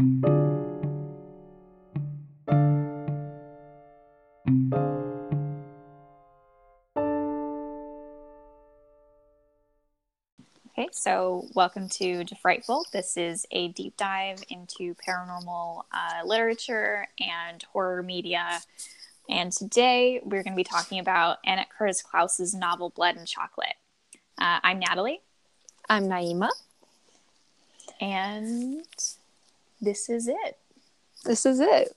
Okay, so welcome to Defrightful. This is a deep dive into paranormal uh, literature and horror media. And today we're going to be talking about Annette Curtis Klause's novel Blood and Chocolate. Uh, I'm Natalie. I'm Naima. And this is it. This is it.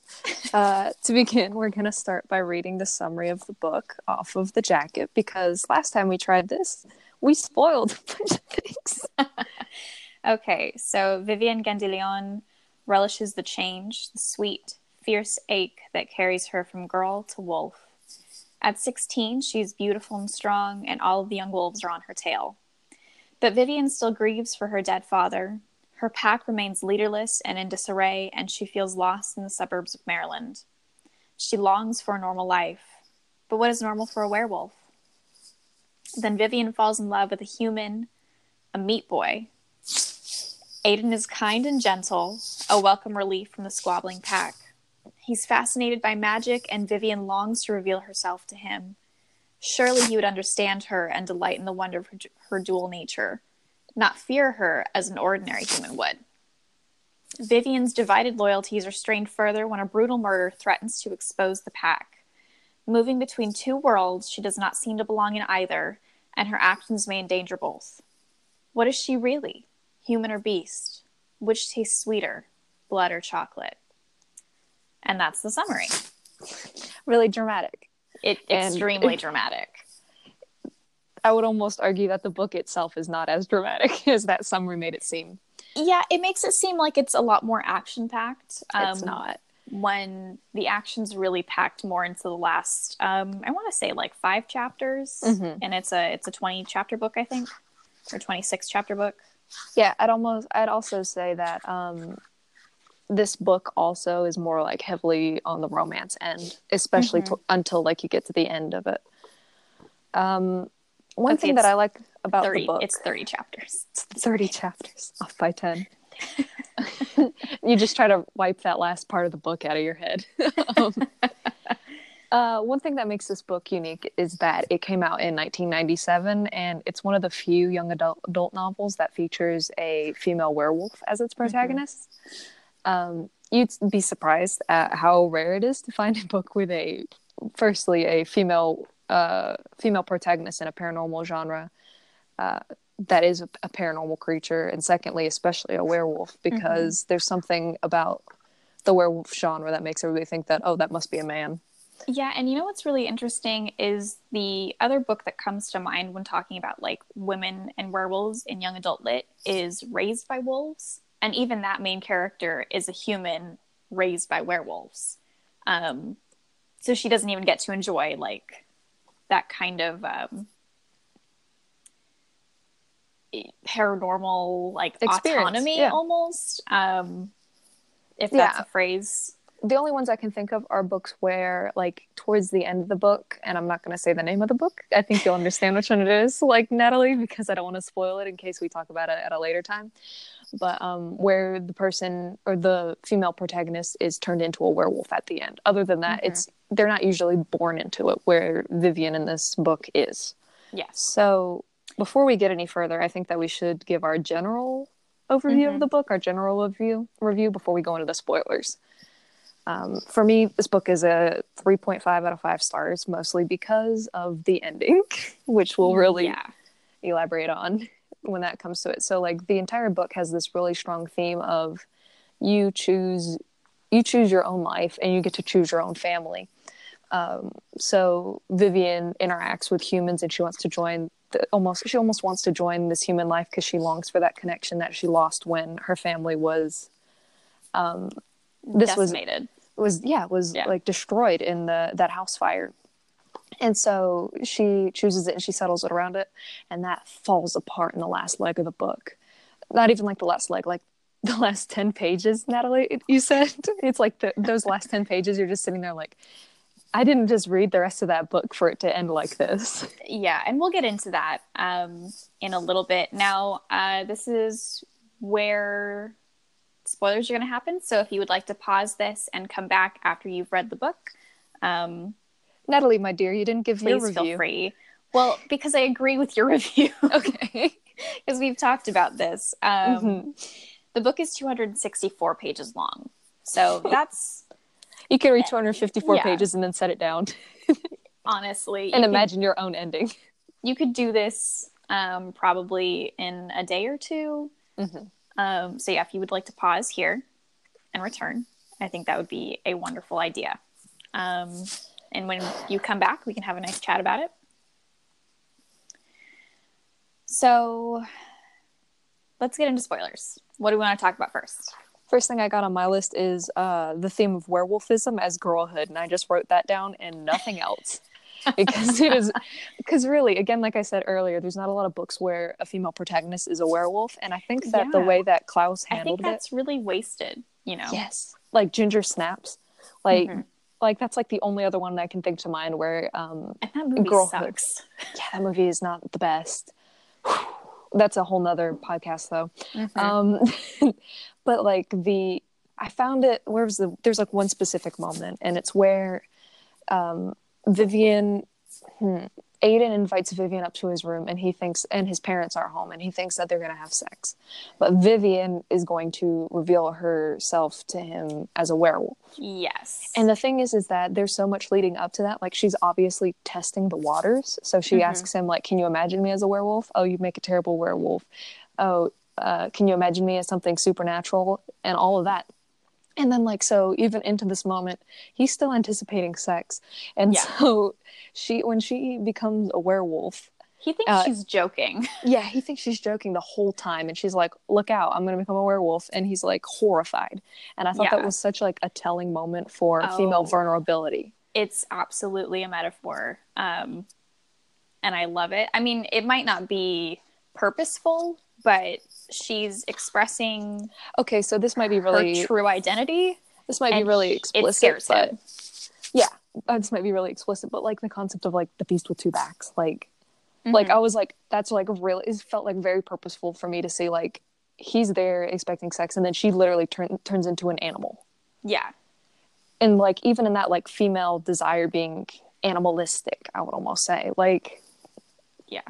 Uh, to begin, we're going to start by reading the summary of the book off of the jacket because last time we tried this, we spoiled a bunch of things. okay, so Vivian Gandillon relishes the change, the sweet, fierce ache that carries her from girl to wolf. At 16, she's beautiful and strong, and all of the young wolves are on her tail. But Vivian still grieves for her dead father. Her pack remains leaderless and in disarray, and she feels lost in the suburbs of Maryland. She longs for a normal life. But what is normal for a werewolf? Then Vivian falls in love with a human, a meat boy. Aiden is kind and gentle, a welcome relief from the squabbling pack. He's fascinated by magic, and Vivian longs to reveal herself to him. Surely he would understand her and delight in the wonder of her, her dual nature, not fear her as an ordinary human would. Vivian's divided loyalties are strained further when a brutal murder threatens to expose the pack. Moving between two worlds, she does not seem to belong in either, and her actions may endanger both. What is she really, human or beast? Which tastes sweeter, blood or chocolate? And that's the summary. Really dramatic. It extremely dramatic. I would almost argue that the book itself is not as dramatic as that summary made it seem. Yeah, it makes it seem like it's a lot more action packed. Um, it's not when the action's really packed more into the last um i want to say like five chapters mm-hmm. and it's a it's a 20 chapter book i think or 26 chapter book yeah i'd almost i'd also say that um this book also is more like heavily on the romance end especially mm-hmm. to, until like you get to the end of it um one okay, thing that i like about 30, the book it's 30 chapters it's 30 chapters off by 10 you just try to wipe that last part of the book out of your head. um, uh, one thing that makes this book unique is that it came out in 1997, and it's one of the few young adult, adult novels that features a female werewolf as its mm-hmm. protagonist. Mm-hmm. Um, you'd be surprised at how rare it is to find a book with a, firstly, a female uh, female protagonist in a paranormal genre. Uh, that is a, a, paranormal creature, and secondly, especially a werewolf, mm-hmm. because mm-hmm. there's something about the werewolf genre that makes everybody think that oh, that must be a man. Yeah, and you know what's really interesting is the other book that comes to mind when talking about like women and werewolves in young adult lit is Raised by Wolves, and even that main character is a human raised by werewolves. Um, so she doesn't even get to enjoy like that kind of um, paranormal like Experience, autonomy yeah. almost um if that's yeah. a phrase the only ones i can think of are books where like towards the end of the book and i'm not going to say the name of the book i think you'll understand which one it is like natalie because i don't want to spoil it in case we talk about it at a later time but um where the person or the female protagonist is turned into a werewolf at the end other than that mm-hmm. it's they're not usually born into it where Vivian in this book is yes so before we get any further, I think that we should give our general overview mm-hmm. of the book, our general review review before we go into the spoilers. Um, for me, this book is a 3.5 out of 5 stars, mostly because of the ending, which we'll really yeah. elaborate on when that comes to it. So, like, the entire book has this really strong theme of you choose you choose your own life and you get to choose your own family. Um, so Vivian interacts with humans and she wants to join almost she almost wants to join this human life because she longs for that connection that she lost when her family was um this Decimated. was was yeah was yeah. like destroyed in the that house fire and so she chooses it and she settles it around it and that falls apart in the last leg of the book not even like the last leg like the last 10 pages natalie you said it's like the, those last 10 pages you're just sitting there like I didn't just read the rest of that book for it to end like this. Yeah, and we'll get into that um, in a little bit. Now, uh, this is where spoilers are going to happen. So if you would like to pause this and come back after you've read the book, um, Natalie, my dear, you didn't give please your review. feel free. Well, because I agree with your review. Okay. because we've talked about this. Um, Mhm. The book is 264 pages long. So that's You can read 254 Yeah. pages and then set it down honestly, you and could- imagine your own ending. you could do this um, probably in a day or 2 Mhm. Um, so, yeah, if you would like to pause here and return, I think that would be a wonderful idea. And when you come back, we can have a nice chat about it. So, let's get into spoilers. What do we want to talk about first? First thing I got on my list is uh, the theme of werewolfism as girlhood, and I just wrote that down and nothing else. because it is because really again like i said earlier there's not a lot of books where a female protagonist is a werewolf and i think that the way that klause I handled think that's really wasted, you know? yes like ginger snaps like Mhm. Like that's like the only other one i can think to mind where um And that movie Girlhood. sucks. yeah that movie is not the best that's a whole nother podcast though Mhm. um but like the i found it where was the there's like one specific moment and it's where um vivian hmm, aiden invites vivian up to his room and he thinks and his parents are home and he thinks that they're going to have sex. But vivian is going to reveal herself to him as a werewolf. Yes. and the thing is is that there's so much leading up to that. Like she's obviously testing the waters. So she Mhm. asks him like can you imagine me as a werewolf? Oh you make a terrible werewolf. Oh uh, can you imagine me as something supernatural? and all of that and then like so even into this moment he's still anticipating sex and Yeah. so she when she becomes a werewolf he thinks uh, she's joking. yeah he thinks she's joking the whole time and she's like look out i'm gonna become a werewolf and he's like horrified and i thought Yeah. that was such like a telling moment for female Oh. vulnerability It's absolutely a metaphor. Um, and I love it. I mean, it might not be purposeful, but she's expressing okay so this might be really true identity. this might be really explicit but him. yeah uh, this might be really explicit but like the concept of like the beast with two backs like like Mhm. i was like that's like really it felt like very purposeful for me to see like he's there expecting sex and then she literally turn, turns into an animal yeah. and like even in that like female desire being animalistic i would almost say like Yeah.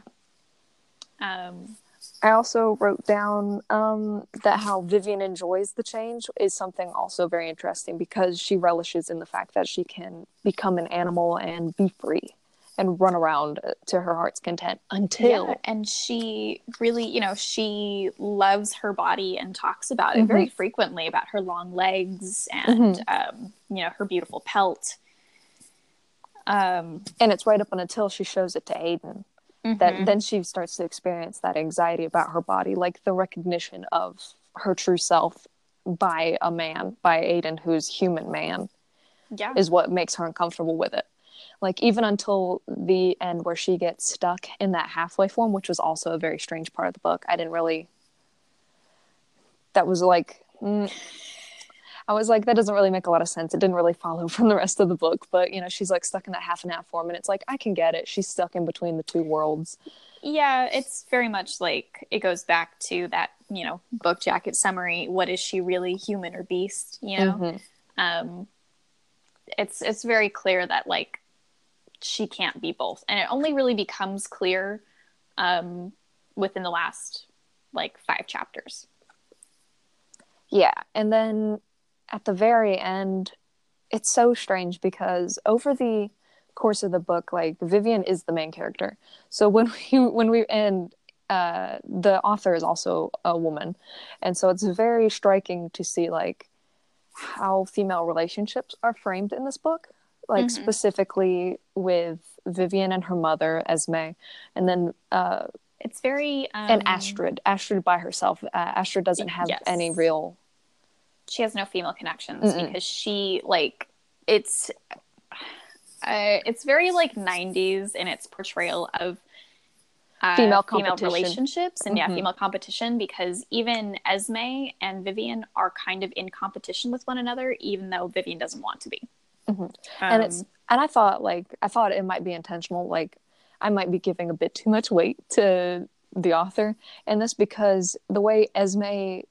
Um, I also wrote down um, that how Vivian enjoys the change is something also very interesting because she relishes in the fact that she can become an animal and be free and run around to her heart's content until yeah, and she really, you know, she loves her body and talks about it very frequently about her long legs and, um, you know, her beautiful pelt. Um, and it's right up until she shows it to Aiden that mhm. then she starts to experience that anxiety about her body, like the recognition of her true self by a man, by Aiden, who's human man. yeah, is what makes her uncomfortable with it. Like even until the end where she gets stuck in that halfway form, which was also a very strange part of the book. I didn't really. That was like. mm, I was like, that doesn't really make a lot of sense. It didn't really follow from the rest of the book, but you know, she's like stuck in that half and half form, and it's like I can get it. She's stuck in between the two worlds. yeah. It's very much like it goes back to that, you know, book jacket summary. What is she really, human or beast? You know, Mhm. um, it's it's very clear that like she can't be both, and it only really becomes clear um, within the last like five chapters. Yeah, and then at the very end, it's so strange because over the course of the book, like Vivian is the main character. So when we when we and uh, the author is also a woman, and so it's very striking to see like how female relationships are framed in this book, like Mhm. specifically with Vivian and her mother Esme, and then uh, It's very um, and Astrid. Astrid by herself. Uh, Astrid doesn't have Yes. any real. She has no female connections Mm-mm. because she like it's uh, it's very like 90s in its portrayal of uh, Female female relationships and yeah Mhm. female competition because even Esme and Vivian are kind of in competition with one another even though Vivian doesn't want to be Mhm. and it's Um, and I thought like I thought it might be intentional. Like I might be giving a bit too much weight to the author in this because the way Esme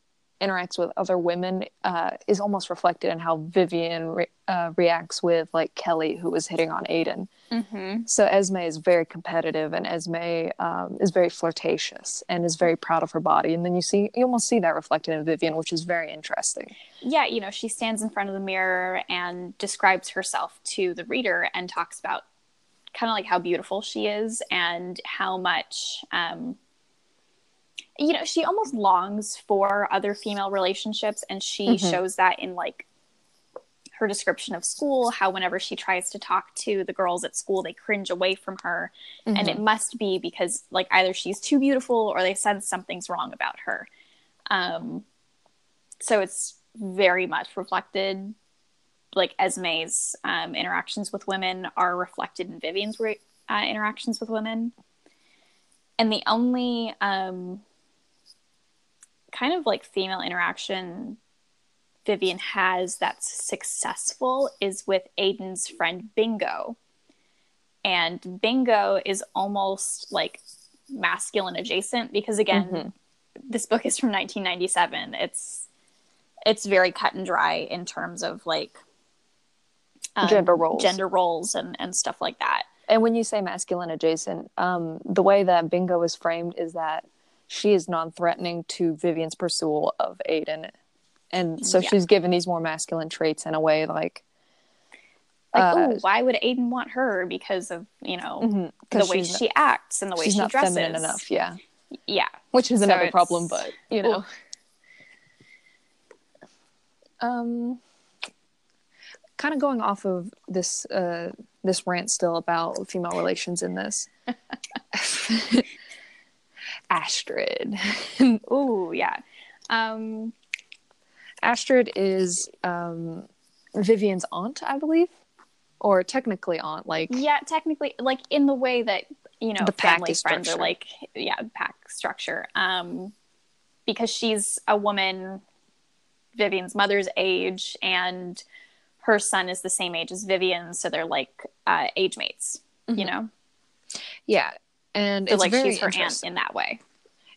interacts with other women uh, is almost reflected in how Vivian re- uh, reacts with like Kelly, who was hitting on Aiden. Mm-hmm. So Esme is very competitive, and Esme um, is very flirtatious and is very proud of her body. And then you see, you almost see that reflected in Vivian, which is very interesting. Yeah, you know, she stands in front of the mirror and describes herself to the reader and talks about kind of like how beautiful she is and how much um, you know she almost longs for other female relationships and she Mhm. shows that in like her description of school how whenever she tries to talk to the girls at school they cringe away from her. And it must be because like either she's too beautiful or they sense something's wrong about her. Um so it's very much reflected like esme's um, interactions with women are reflected in vivian's re- uh, interactions with women. And the only um kind of like female interaction Vivian has that's successful is with Aiden's friend Bingo. And Bingo is almost like masculine adjacent because again, Mhm. this book is from 1997. It's it's very cut and dry in terms of like um, Gender roles. gender roles and and stuff like that. And when you say masculine adjacent, um, the way that Bingo is framed is that she is non-threatening to Vivian's pursuit of Aiden, and so Yeah. she's given these more masculine traits in a way like Like, Uh, oh, why would Aiden want her because of you know mhm, the way she acts and the way she's she not dresses? feminine enough. Yeah, Yeah, which is So another problem, but you know. Ooh. Um, kind of going off of this uh this rant still about female relations in this. Astrid. oh yeah. Um, Astrid is um, Vivian's aunt, I believe, or technically aunt. Like, yeah, technically, like in the way that you know, The family friends are like, yeah, pack structure. Um, because she's a woman, Vivian's mother's age, and her son is the same age as Vivian, so they're like uh, age mates. You Mhm. know, yeah, and so it's like very she's her aunt in that way.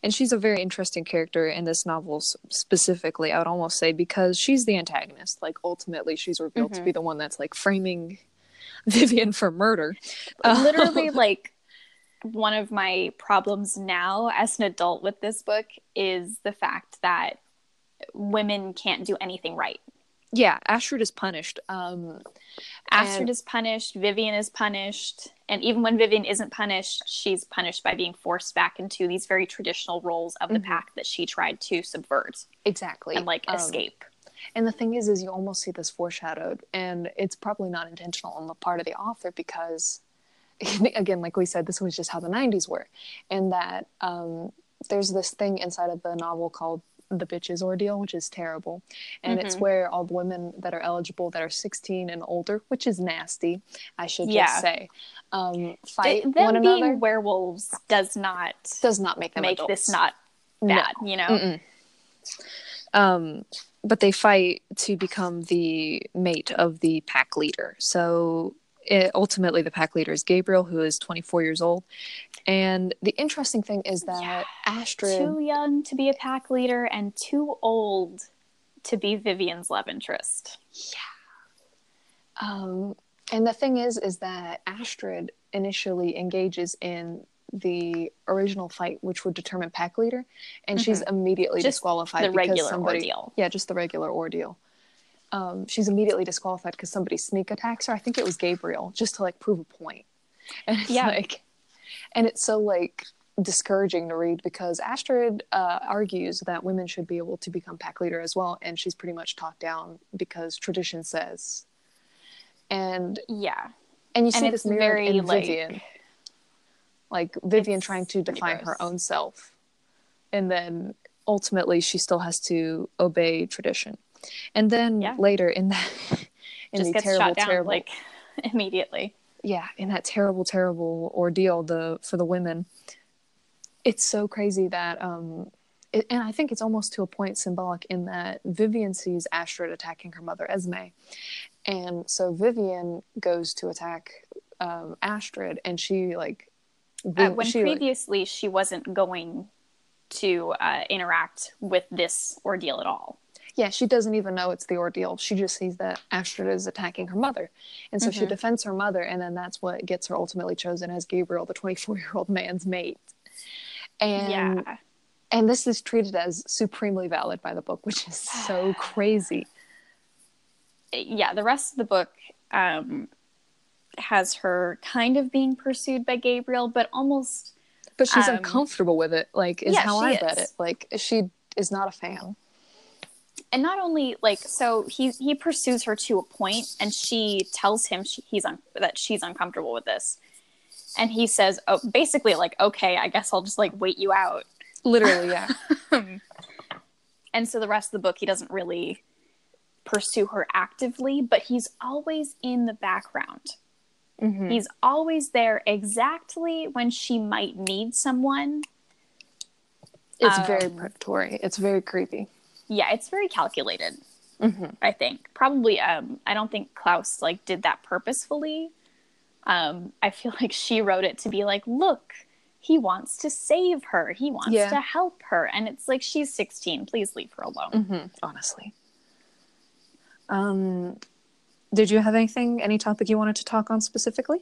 and she's a very interesting character in this novel specifically. I would almost say because she's the antagonist. Like, ultimately, she's revealed to Mhm. be the one that's like framing Vivian for murder. literally like one of my problems now as an adult with this book is the fact that women can't do anything right. Yeah, Astrid is punished. Um, Astrid And- is punished, Vivian is punished, and even when Vivian isn't punished, she's punished by being forced back into these very traditional roles of the Mhm. pack that she tried to subvert exactly, and like Um, escape. And the thing is, is you almost see this foreshadowed, and it's probably not intentional on the part of the author because, again, like we said, this was just how the '90s were, and that um, there's this thing inside of the novel called the bitches ordeal, which is terrible, and it's Mhm. where all the women that are eligible that are 16 and older, which is nasty, I should Yeah. just say, um, fight Th- them one being another. werewolves does not Does not make them make adults. this not No. bad, you know? Mm-mm. Um, but they fight to become the mate of the pack leader. So it, ultimately, the pack leader is Gabriel, who is 24 years old. And the interesting thing is that Yeah. Astrid, too young to be a pack leader and too old to be Vivian's love interest. Yeah. Um, and the thing is, is that Astrid initially engages in the original fight, which would determine pack leader, and she's immediately Mm-hmm. Just disqualified the because regular somebody, ordeal. Yeah, just the regular ordeal. Um, she's immediately disqualified because somebody sneak attacks her. I think it was Gabriel, just to like prove a point. And it's Yeah. like, and it's so like discouraging to read because Astrid uh, argues that women should be able to become pack leader as well, and she's pretty much talked down because tradition says. And Yeah. and you see it's this mirrored very, in like- Vivian, like Vivian trying to define her own self, and then ultimately she still has to obey tradition. And then Yeah. later in that, in Just the gets terrible, shot down terrible, like immediately. yeah, in that terrible, terrible ordeal the for the women, it's so crazy that um, it, and I think it's almost to a point symbolic in that Vivian sees Astrid attacking her mother Esme, and so Vivian goes to attack um, Astrid, and she like Uh, when she, like- previously she wasn't going to uh, interact with this ordeal at all. Yeah, she doesn't even know it's the ordeal. She just sees that Astrid is attacking her mother. And so mm-hmm. she defends her mother, and then that's what gets her ultimately chosen as Gabriel, the 24 year old man's mate. And yeah. and this is treated as supremely valid by the book, which is so crazy. Yeah, the rest of the book um, has her kind of being pursued by Gabriel, but almost. But she's um, uncomfortable with it. Like, is yeah, how I read it. Like, she is not a fan. And not only like so, he he pursues her to a point, and she tells him she, he's un- that she's uncomfortable with this, and he says, "Oh, basically, like, okay, I guess I'll just like wait you out." Literally, yeah. and so the rest of the book, he doesn't really pursue her actively, but he's always in the background. Mm-hmm. He's always there exactly when she might need someone. It's um, very predatory. It's very creepy. Yeah, it's very calculated. Mm-hmm. I think probably. Um, I don't think Klause like did that purposefully. Um, I feel like she wrote it to be like, look, he wants to save her. He wants yeah. to help her, and it's like she's sixteen. Please leave her alone. Mm-hmm. Honestly. Um, did you have anything, any topic you wanted to talk on specifically?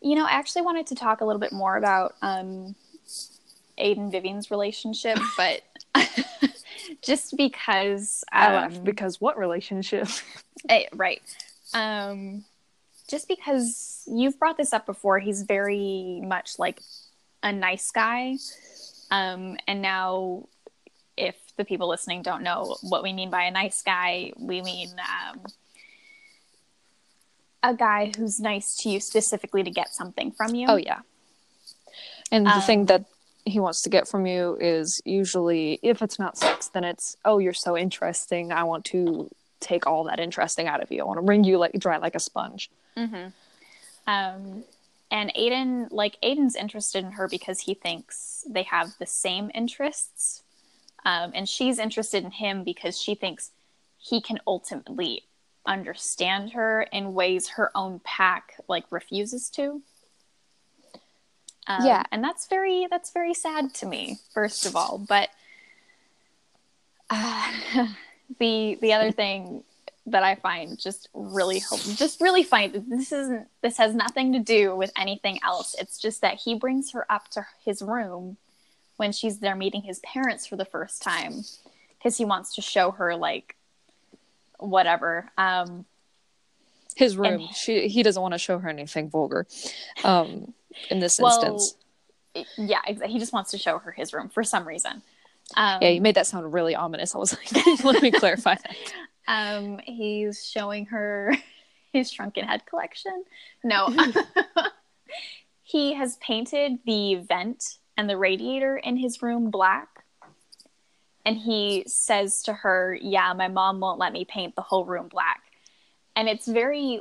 You know, I actually wanted to talk a little bit more about um, Aiden Vivian's relationship, but just because um, I laugh because what relationship? I, right. Um, just because you've brought this up before, he's very much like a nice guy. Um, and now, if the people listening don't know what we mean by a nice guy, we mean um, a guy who's nice to you specifically to get something from you. Oh yeah. And the thing that he wants to get from you is usually if it's not sex, then it's oh you're so interesting. I want to take all that interesting out of you. I want to bring you like dry like a sponge. Mm-hmm. Um, and Aiden, like Aiden's interested in her because he thinks they have the same interests, um, and she's interested in him because she thinks he can ultimately understand her in ways her own pack like refuses to. Um, yeah, and that's very that's very sad to me. First of all, but uh, the the other thing that I find just really just really funny. This isn't this has nothing to do with anything else. It's just that he brings her up to his room when she's there meeting his parents for the first time because he wants to show her like whatever. Um, his room. And, she he doesn't want to show her anything vulgar. Um, in this well, instance. Yeah, he just wants to show her his room for some reason. Um, yeah, you made that sound really ominous. I was like, let me clarify that. Um, he's showing her his shrunken head collection. No, he has painted the vent and the radiator in his room black and he says to her, "Yeah, my mom won't let me paint the whole room black." And it's very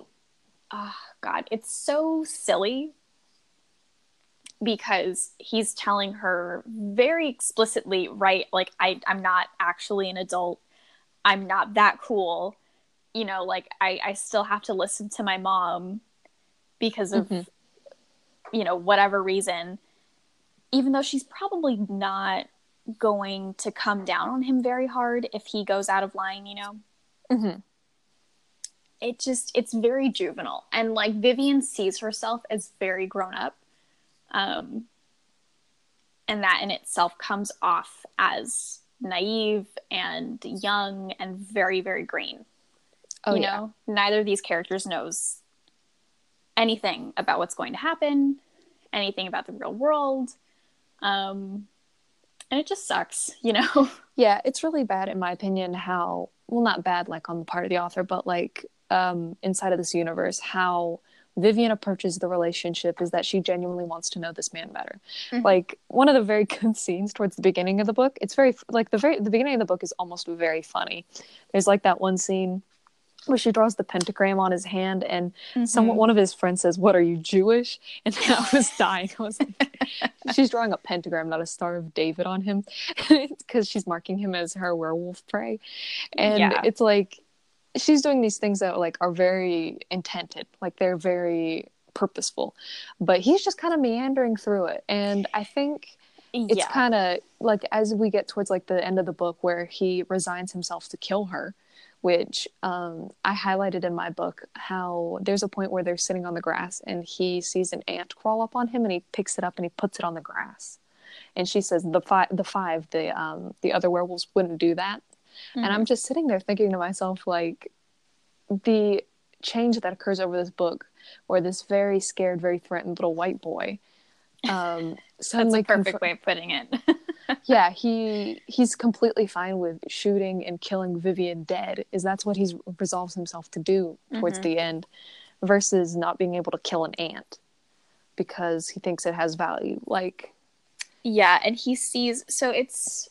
oh god, it's so silly because he's telling her very explicitly, right, like I I'm not actually an adult. I'm not that cool. You know, like I I still have to listen to my mom because of mm-hmm. you know, whatever reason. Even though she's probably not going to come down on him very hard if he goes out of line, you know? Mm-hmm. It just, it's very juvenile. And like Vivian sees herself as very grown up. Um, and that in itself comes off as naive and young and very, very green. Oh, you yeah. know, neither of these characters knows anything about what's going to happen, anything about the real world. Um, and it just sucks, you know? Yeah, it's really bad, in my opinion, how, well, not bad like on the part of the author, but like um, inside of this universe, how Vivian approaches the relationship is that she genuinely wants to know this man better. Mm-hmm. Like one of the very good scenes towards the beginning of the book, it's very, like the very, the beginning of the book is almost very funny. There's like that one scene where she draws the pentagram on his hand and mm-hmm. someone one of his friends says what are you jewish and i was dying i was like she's drawing a pentagram not a star of david on him because she's marking him as her werewolf prey and yeah. it's like she's doing these things that like are very intended like they're very purposeful but he's just kind of meandering through it and i think it's yeah. kind of like as we get towards like the end of the book where he resigns himself to kill her which um, i highlighted in my book how there's a point where they're sitting on the grass and he sees an ant crawl up on him and he picks it up and he puts it on the grass and she says the five the five the um the other werewolves wouldn't do that and i'm just sitting there thinking to myself like the change that occurs over this book where this very scared very threatened little white boy um That's suddenly a perfect confr- way of putting it. yeah he he's completely fine with shooting and killing vivian dead is that's what he resolves himself to do towards Mhm. the end versus not being able to kill an ant because he thinks it has value like yeah, and he sees so it's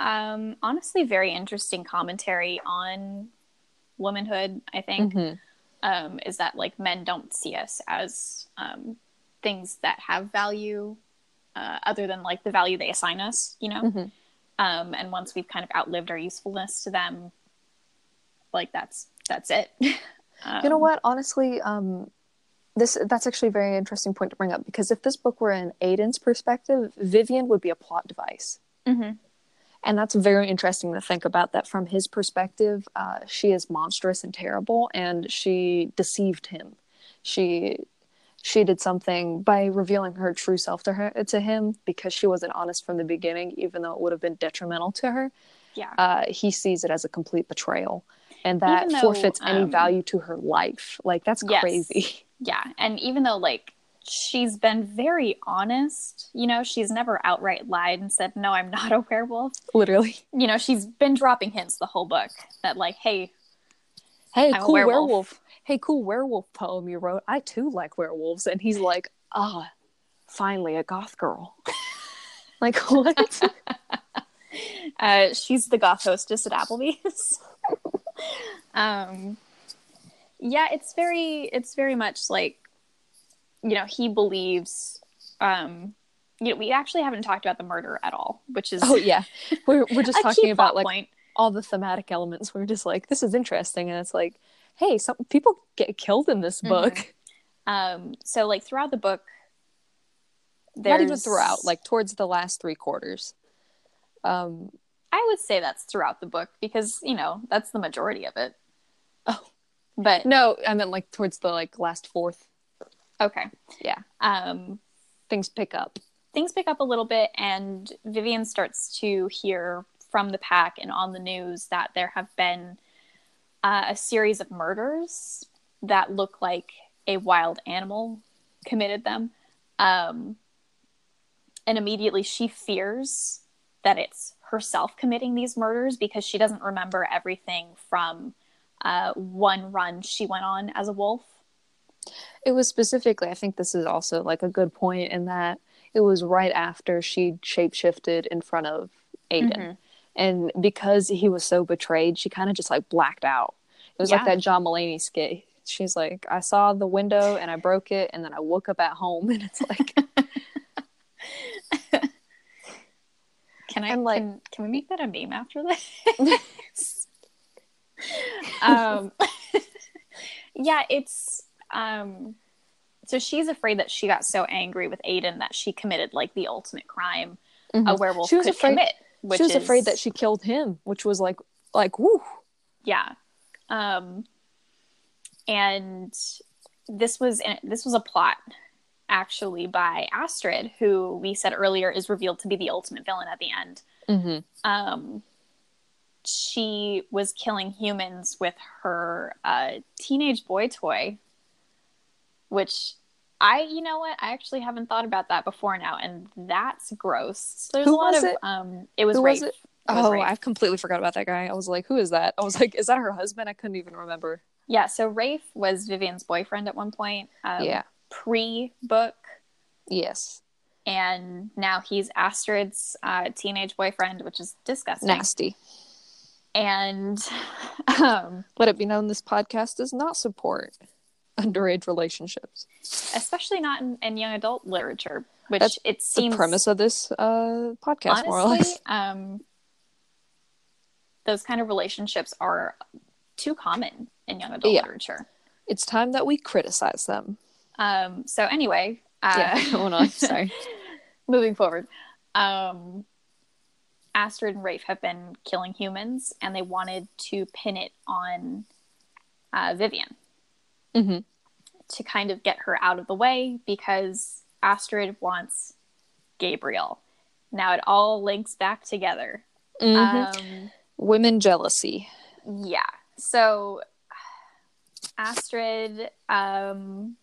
um honestly very interesting commentary on womanhood, I think. mhm. Um, is that like men don't see us as um things that have value uh, other than like the value they assign us, you know? Mhm. Um, and once we've kind of outlived our usefulness to them, like that's that's it. um, you know what honestly um this that's actually a very interesting point to bring up because if this book were in aiden's perspective vivian would be a plot device mhm. And that's very interesting to think about that from his perspective uh, she is monstrous and terrible and she deceived him. She she did something by revealing her true self to her to him because she wasn't honest from the beginning even though it would have been detrimental to her. Yeah. uh, he sees it as a complete betrayal and that though, forfeits any um, value to her life. Like that's Yes. crazy. Yeah, and even though like she's been very honest, you know, she's never outright lied and said, "No, I'm not a werewolf." literally You know, she's been dropping hints the whole book that like, "Hey, hey I'm a cool werewolf. werewolf. hey cool werewolf poem you wrote i too like werewolves and he's like ah finally a goth girl like what uh, she's the goth hostess at Applebee's." um, yeah, it's very, it's very much like, you know, he believes. Um, you know, we actually haven't talked about the murder at all, which is oh yeah we're, we're just talking about like point. all the thematic elements we're just like this is interesting and it's like hey some people get killed in this Mhm. book Um, so like throughout the book, not even throughout like towards the last three quarters um I would say that's throughout the book because you know that's the majority of it. Oh. but no i meant like towards the like last fourth okay. Yeah. Um, things pick up things pick up a little bit, and Vivian starts to hear from the pack and on the news that there have been uh, a series of murders that look like a wild animal committed them. Um, and immediately she fears that it's herself committing these murders because she doesn't remember everything from uh, one run she went on as a wolf. It was specifically, I think this is also like a good point in that it was right after she shapeshifted in front of Aiden. Mhm. And because he was so betrayed, she kind of just like blacked out. It was like that John Mulaney skit. She's like, I saw the window and I broke it, and then I woke up at home, and it's like, Can I like- can, can we make that a meme after this? um, yeah, it's um, so she's afraid that she got so angry with Aiden that she committed like the ultimate crime a Mhm. werewolf She was could afraid- commit. Which she was is, afraid that she killed him, which was like, like, woo. yeah, um, and this was this was a plot actually by Astrid, who we said earlier is revealed to be the ultimate villain at the end. Mm-hmm. um, she was killing humans with her uh, teenage boy toy, which I, you know what, I actually haven't thought about that before now, and that's gross. So there's Who a lot was of it? um, it was Who rape. was it? It was Oh, Rafe. I completely forgot about that guy. I was like, who is that? I was like, is that her husband? I couldn't even remember. Yeah, so Rafe was Vivian's boyfriend at one point. Um, yeah. Pre book, Yes. and now he's Astrid's uh, teenage boyfriend, which is disgusting. Nasty. And um, Let it be known this podcast does not support underage relationships. especially not in, in young adult literature, which That's it seems the premise of this uh, podcast, honestly, more or less. um, those kind of relationships are too common in young adult Yeah. literature. It's time that we criticize them. Um, so anyway, uh, Yeah, hold on. Sorry. moving forward. um, Astrid and Rafe have been killing humans, and they wanted to pin it on uh, Vivian Mhm. to kind of get her out of the way because Astrid wants Gabriel. Now it all links back together. Mhm. Um, Women jealousy. yeah. So Astrid um,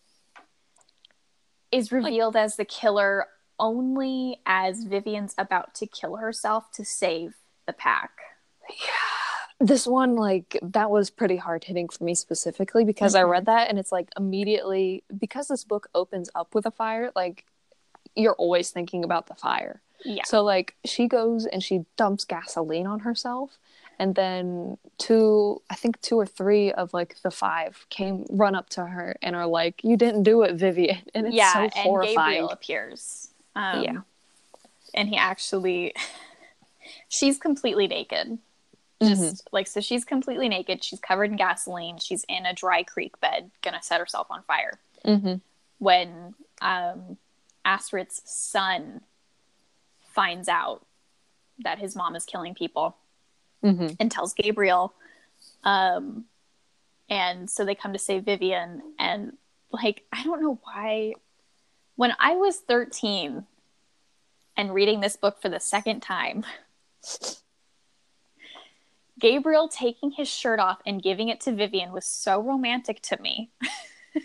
is revealed as the killer only as Vivian's about to kill herself to save the pack. This one, like, that was pretty hard hitting for me specifically because I Mhm. read that and it's like immediately because this book opens up with a fire, like, you're always thinking about the fire. Yeah. So like she goes and she dumps gasoline on herself and then two I think two or three of like the five came run up to her and are like, You didn't do it, Vivian and it's yeah, so and horrifying. Gabriel appears. Um, Yeah. And he actually, she's completely naked. Mm-hmm. Just like, so she's completely naked. She's covered in gasoline. She's in a dry creek bed, gonna set herself on fire. hmm When um, Astrid's son finds out that his mom is killing people hmm and tells Gabriel. Um, and so they come to save Vivian. And like, I don't know why. When I was 13 and reading this book for the second time, Gabriel taking his shirt off and giving it to Vivian was so romantic to me.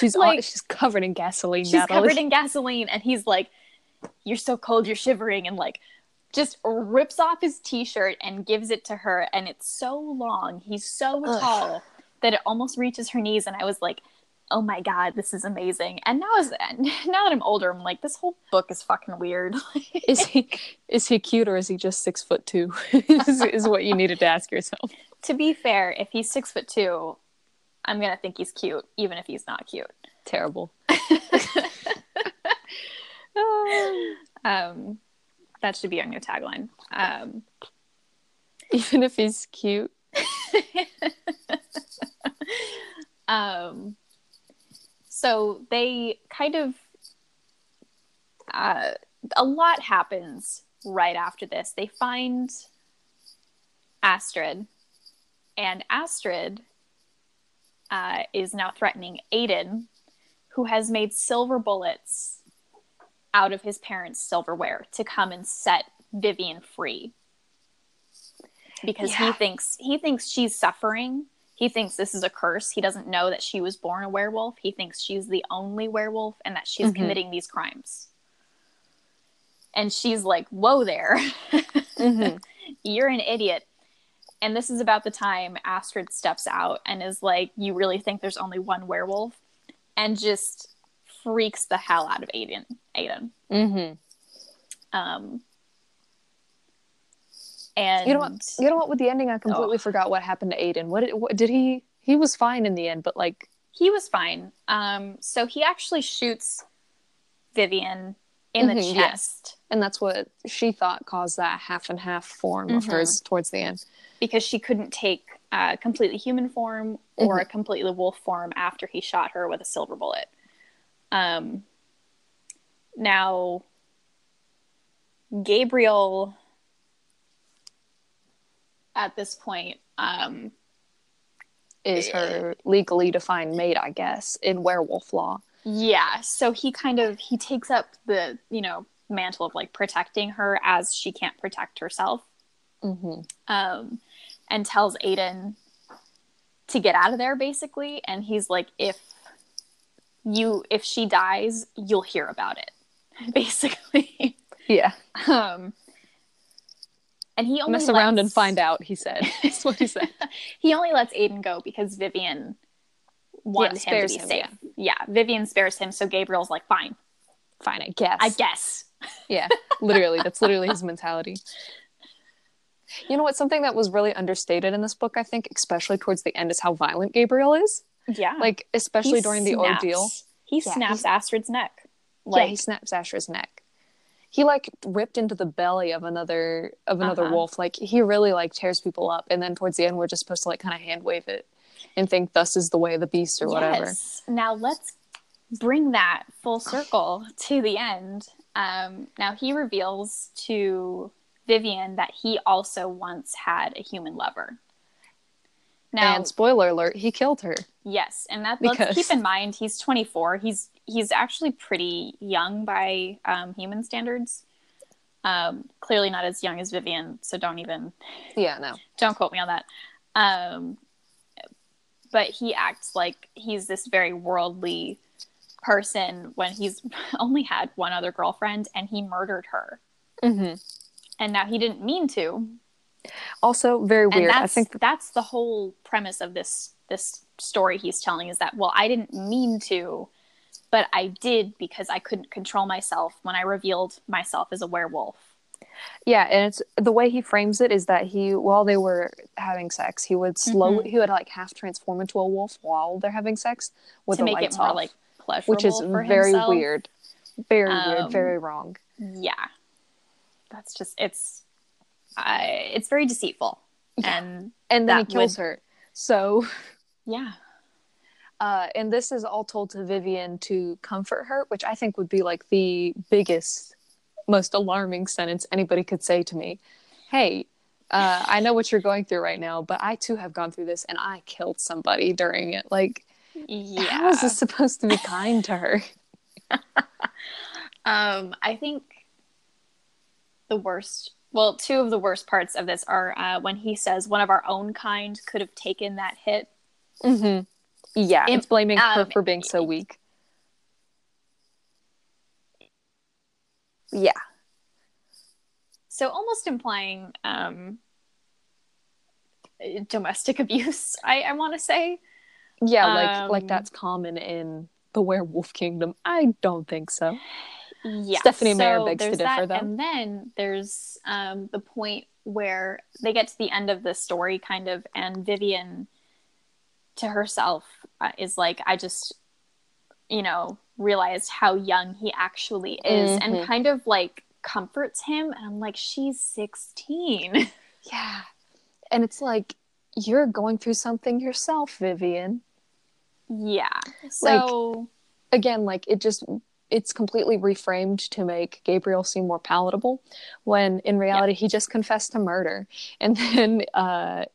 She's Like- all, she's covered in gasoline. She's Natalie. covered in gasoline, and he's like, You're so cold, you're shivering, and like, just rips off his t shirt and gives it to her. And it's so long. He's so Ugh. tall that it almost reaches her knees. And I was like, Oh my God, this is amazing. And now, as now that I'm older, I'm like, This whole book is fucking weird. is he is he cute or is he just six foot two? is, is what you needed to ask yourself. to be fair, if he's six foot two, I'm to think he's cute, even if he's not cute. Terrible. Um, that should be on your tagline. Um, Even if he's cute. um, so they kind of uh, a lot happens right after this. They find Astrid, and Astrid uh, is now threatening Aiden, who has made silver bullets out of his parents' silverware to come and set Vivian free because he thinks he thinks she's suffering. He thinks this is a curse. He doesn't know that she was born a werewolf. He thinks she's the only werewolf and that she's Mhm. committing these crimes. And she's like, "Whoa there. Mm-hmm. You're an idiot." And this is about the time Astrid steps out and is like, "You really think there's only one werewolf?" and just freaks the hell out of Aiden. Aiden. Mm-hmm. Um, and You know what? You know what? With the ending, I completely Oh. forgot what happened to Aiden. What did, what did he? He was fine in the end, but like, he was fine. Um, so he actually shoots Vivian in the Mhm, yeah. chest and that's what she thought caused that half and half form of Mhm. hers towards the end. because she couldn't take a completely human form or a completely wolf form after he shot her with a silver bullet. Um, now, Gabriel, at this point, um, Is her legally defined mate, I guess, in werewolf law. Yeah, so he kind of he takes up the, you know, mantle of like protecting her as she can't protect herself. Mm-hmm. Um and tells Aiden to get out of there basically and he's like if you if she dies, you'll hear about it. Basically. Yeah, um and he only mess around and find out. He said. That's what he said. he only lets Aiden go because Vivian wanted him to be him, safe. Yeah. Vivian spares him, so Gabriel's like, fine, Fine, I guess. I guess. Yeah, literally. That's literally his mentality. You know what? Something that was really understated in this book, I think, especially towards the end, is how violent Gabriel is. Yeah. Like, especially He during the snaps- ordeal. He Yeah, snaps Astrid's neck. yeah, he snaps Astrid's neck. He like ripped into the belly of another of another Uh-huh. wolf. Like he really like tears people up, and then towards the end, we're just supposed to like kind of hand wave it and think thus is the way of the beast or whatever. yes. Now let's bring that full circle to the end Um, now he reveals to Vivian that he also once had a human lover. Now, and spoiler alert, he killed her. Yes, and that because... let's keep in mind he's 24. He's he's actually pretty young by um, human standards. Um, clearly not as young as Vivian, so don't even. Yeah, no. Don't quote me on that. Um, but he acts like he's this very worldly person when he's only had one other girlfriend and he murdered her. Mm-hmm. And now he didn't mean to. Also, very weird. I think that's the whole premise of this this story he's telling is that well, I didn't mean to, but I did because I couldn't control myself when I revealed myself as a werewolf. Yeah, and it's the way he frames it is that he, while they were having sex, he would slowly, mm-hmm. he would like half transform into a wolf while they're having sex with to the make lights it more off, like pleasurable, which is very himself. weird, very um, weird, very wrong. Yeah, that's just it's, uh, it's very deceitful, yeah. and and then he kills would... her. So, yeah. Uh, and this is all told to Vivian to comfort her, which I think would be like the biggest, most alarming sentence anybody could say to me. Hey, uh, I know what you're going through right now, but I too have gone through this and I killed somebody during it. Like, yeah. how is this supposed to be kind to her? um, I think the worst, well, two of the worst parts of this are uh, when he says one of our own kind could have taken that hit. Mm-hmm. Yeah, it's blaming um, her for being so weak. Yeah. So almost implying um, domestic abuse, I, I want to say. Yeah, like um, like that's common in the werewolf kingdom. I don't think so. Yeah, Stephenie so Meyer begs to differ, that, though. And then there's um, the point where they get to the end of the story, kind of, and Vivian to herself uh, is like, I just, you know, realized how young he actually is mm-hmm. and kind of like comforts him. And I'm like, she's 16. yeah. And it's like, you're going through something yourself, Vivian. Yeah. So, like, again, like, it just, it's completely reframed to make Gabriel seem more palatable when in reality yeah. he just confessed to murder. And then, uh,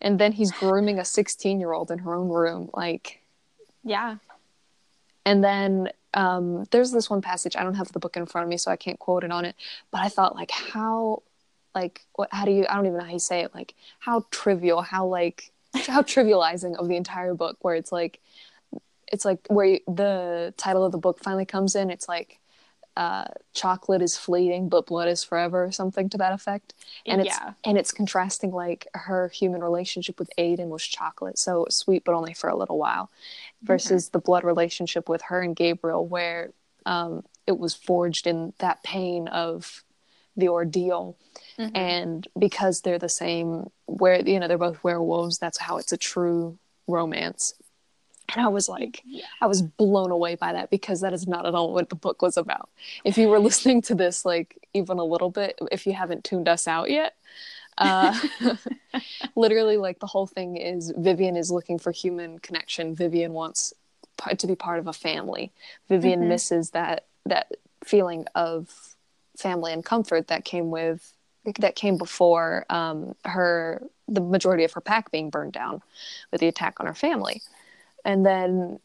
and then he's grooming a 16 year old in her own room like yeah. And then um, there's this one passage i don't have the book in front of me so i can't quote it on it but i thought like how like what how do you i don't even know how you say it like how trivial how like how trivializing of the entire book where it's like it's like where you, the title of the book finally comes in it's like uh, chocolate is fleeting but blood is forever or something to that effect and it's yeah. and it's contrasting like her human relationship with aiden was chocolate so sweet but only for a little while versus mm-hmm. the blood relationship with her and gabriel where um, it was forged in that pain of the ordeal mm-hmm. and because they're the same where you know they're both werewolves that's how it's a true romance and I was like, yeah. I was blown away by that because that is not at all what the book was about. If you were listening to this, like, even a little bit, if you haven't tuned us out yet, uh, literally, like, the whole thing is Vivian is looking for human connection. Vivian wants to be part of a family. Vivian mm-hmm. misses that, that feeling of family and comfort that came with that came before um, her the majority of her pack being burned down with the attack on her family and then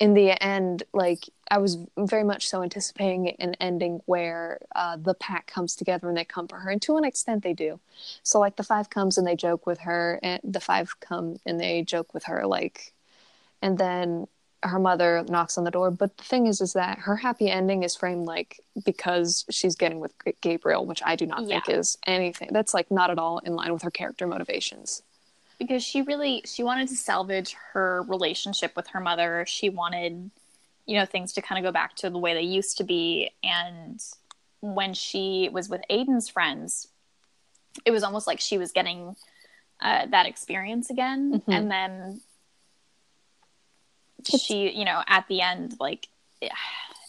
in the end like i was very much so anticipating an ending where uh, the pack comes together and they come for her. And to an extent they do. So like the five comes and they joke with her and the five come and they joke with her like and then her mother knocks on the door. But the thing is is that her happy ending is framed like because she's getting with gabriel which i do not yeah. think is anything that's like not at all in line with her character motivations because she really she wanted to salvage her relationship with her mother. She wanted you know things to kind of go back to the way they used to be and when she was with Aiden's friends it was almost like she was getting uh, that experience again mm-hmm. and then she you know at the end like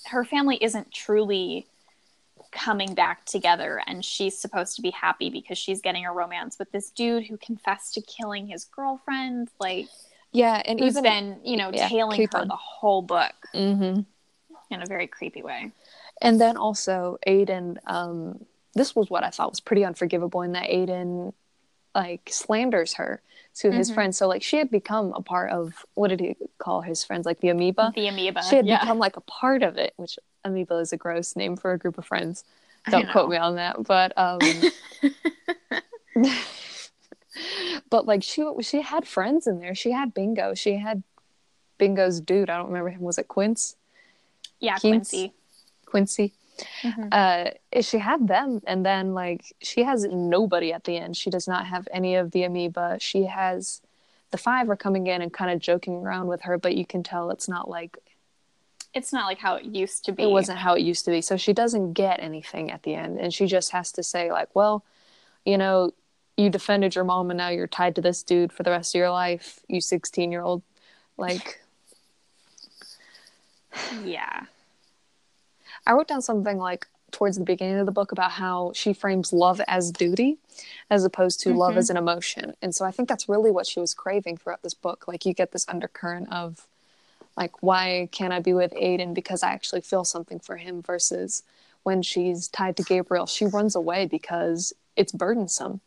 her family isn't truly coming back together and she's supposed to be happy because she's getting a romance with this dude who confessed to killing his girlfriend like yeah and who's even been you know yeah, tailing her on. the whole book mm-hmm. in a very creepy way And then also Aiden, um, this was what I thought was pretty unforgivable in that Aiden like slanders her to his Mhm. friends. So like she had become a part of what did he call his friends? Like the amoeba. The amoeba. she had yeah. become like a part of it, which amoeba is a gross name for a group of friends. Don't quote me on that, but um but like she she had friends in there. She had Bingo. She had Bingo's dude. I don't remember him. Was it Quince? Yeah, Quince. Quincy. Quincy. Mhm. Uh, she had them, and then like she has nobody at the end. She does not have any of the amoeba. She has the five are coming in and kind of joking around with her, but you can tell it's not like It's not like how it used to be. it wasn't how it used to be. So she doesn't get anything at the end, and she just has to say like, well, you know, you defended your mom, and now you're tied to this dude for the rest of your life. You sixteen year old, like. Yeah. I wrote down something like towards the beginning of the book about how she frames love as duty as opposed to love Mhm. as an emotion. And so I think that's really what she was craving throughout this book. Like you get this undercurrent of like why can't I be with Aiden because I actually feel something for him versus when she's tied to Gabriel, she runs away because it's burdensome.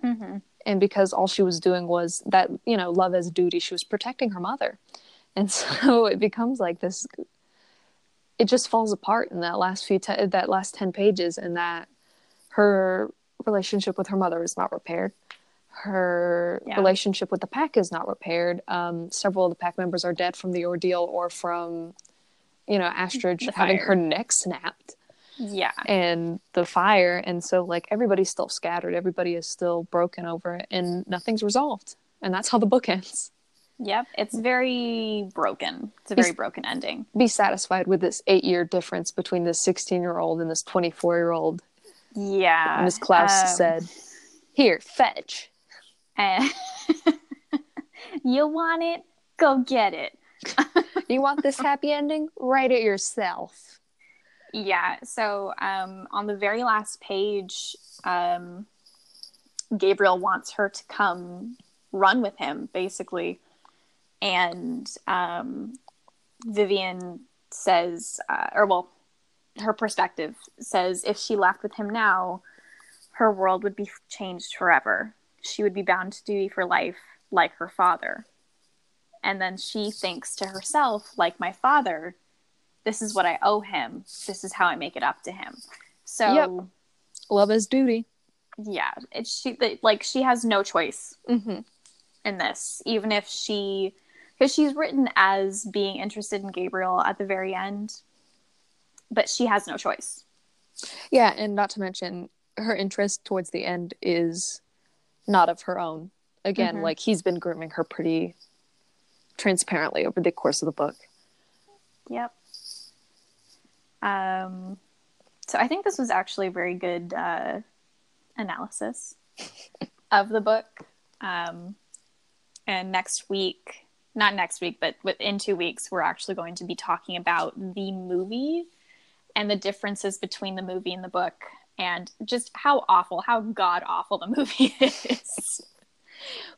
Hmm and because all she was doing was that, you know, love as duty, she was protecting her mother. And so it becomes like this it just falls apart in that last few te- that last 10 pages and that her relationship with her mother is not repaired her Yeah. relationship with the pack is not repaired um, several of the pack members are dead from the ordeal or from you know astridge having her neck snapped Yeah. and the fire and so like everybody's still scattered everybody is still broken over it and nothing's resolved and that's how the book ends Yep. It's very broken. It's a very broken ending. be satisfied with this eight year difference between this 16 year old and this 24 year old Yeah. Miss Klause um, said, Here, fetch. And- you want it? Go get it. You want this happy ending? Write it yourself. Yeah. So um, on the very last page, um, Gabriel wants her to come run with him, basically. And um, Vivian says, uh, or well, her perspective says if she left with him now, her world would be changed forever. She would be bound to duty for life, like her father. And then she thinks to herself, like my father, this is what I owe him. This is how I make it up to him. So Yep. Love is duty. yeah, it's she like she has no choice Mm-hmm. in this, even if she because she's written as being interested in Gabriel at the very end, but she has no choice. Yeah, and not to mention, her interest towards the end is not of her own. Again, Mhm. like he's been grooming her pretty transparently over the course of the book. Yep. Um, so I think this was actually a very good uh, analysis of the book. Um, and next week, not next week, but within two weeks, we're actually going to be talking about the movie and the differences between the movie and the book, and just how awful, how god awful the movie is.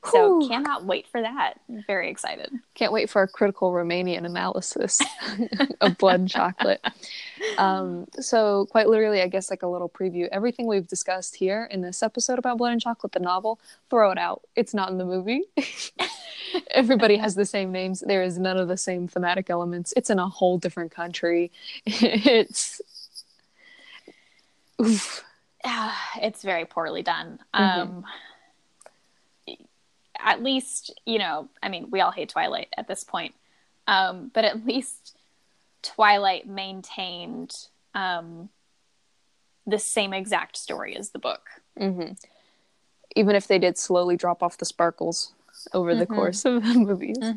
so Whew. cannot wait for that. Very excited. Can't wait for a critical Romanian analysis of Blood Chocolate. Um, so, quite literally, I guess like a little preview. Everything we've discussed here in this episode about Blood and Chocolate, the novel, throw it out. It's not in the movie. Everybody has the same names. There is none of the same thematic elements. It's in a whole different country. It's. Oof. it's very poorly done. Mhm. Um, at least, you know, I mean, we all hate Twilight at this point, um, but at least Twilight maintained um, the same exact story as the book. hmm Even if they did slowly drop off the sparkles over the Mhm. course of the movies.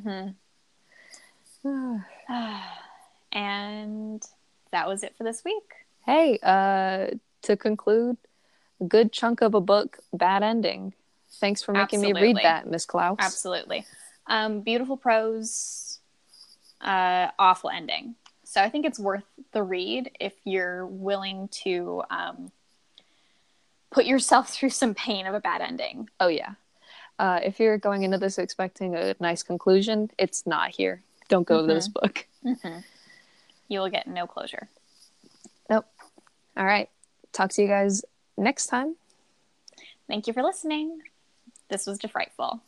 and that was it for this week. Hey, uh, to conclude, a good chunk of a book, bad ending. Thanks for making me read that, Miss Klause. Absolutely. Um, beautiful prose, uh, awful ending. So I think it's worth the read if you're willing to um, put yourself through some pain of a bad ending. Oh yeah. Uh, if you're going into this expecting a nice conclusion, it's not here. Don't go to this book. You will get no closure. Nope. All right. Talk to you guys next time. Thank you for listening. This was Defrightful.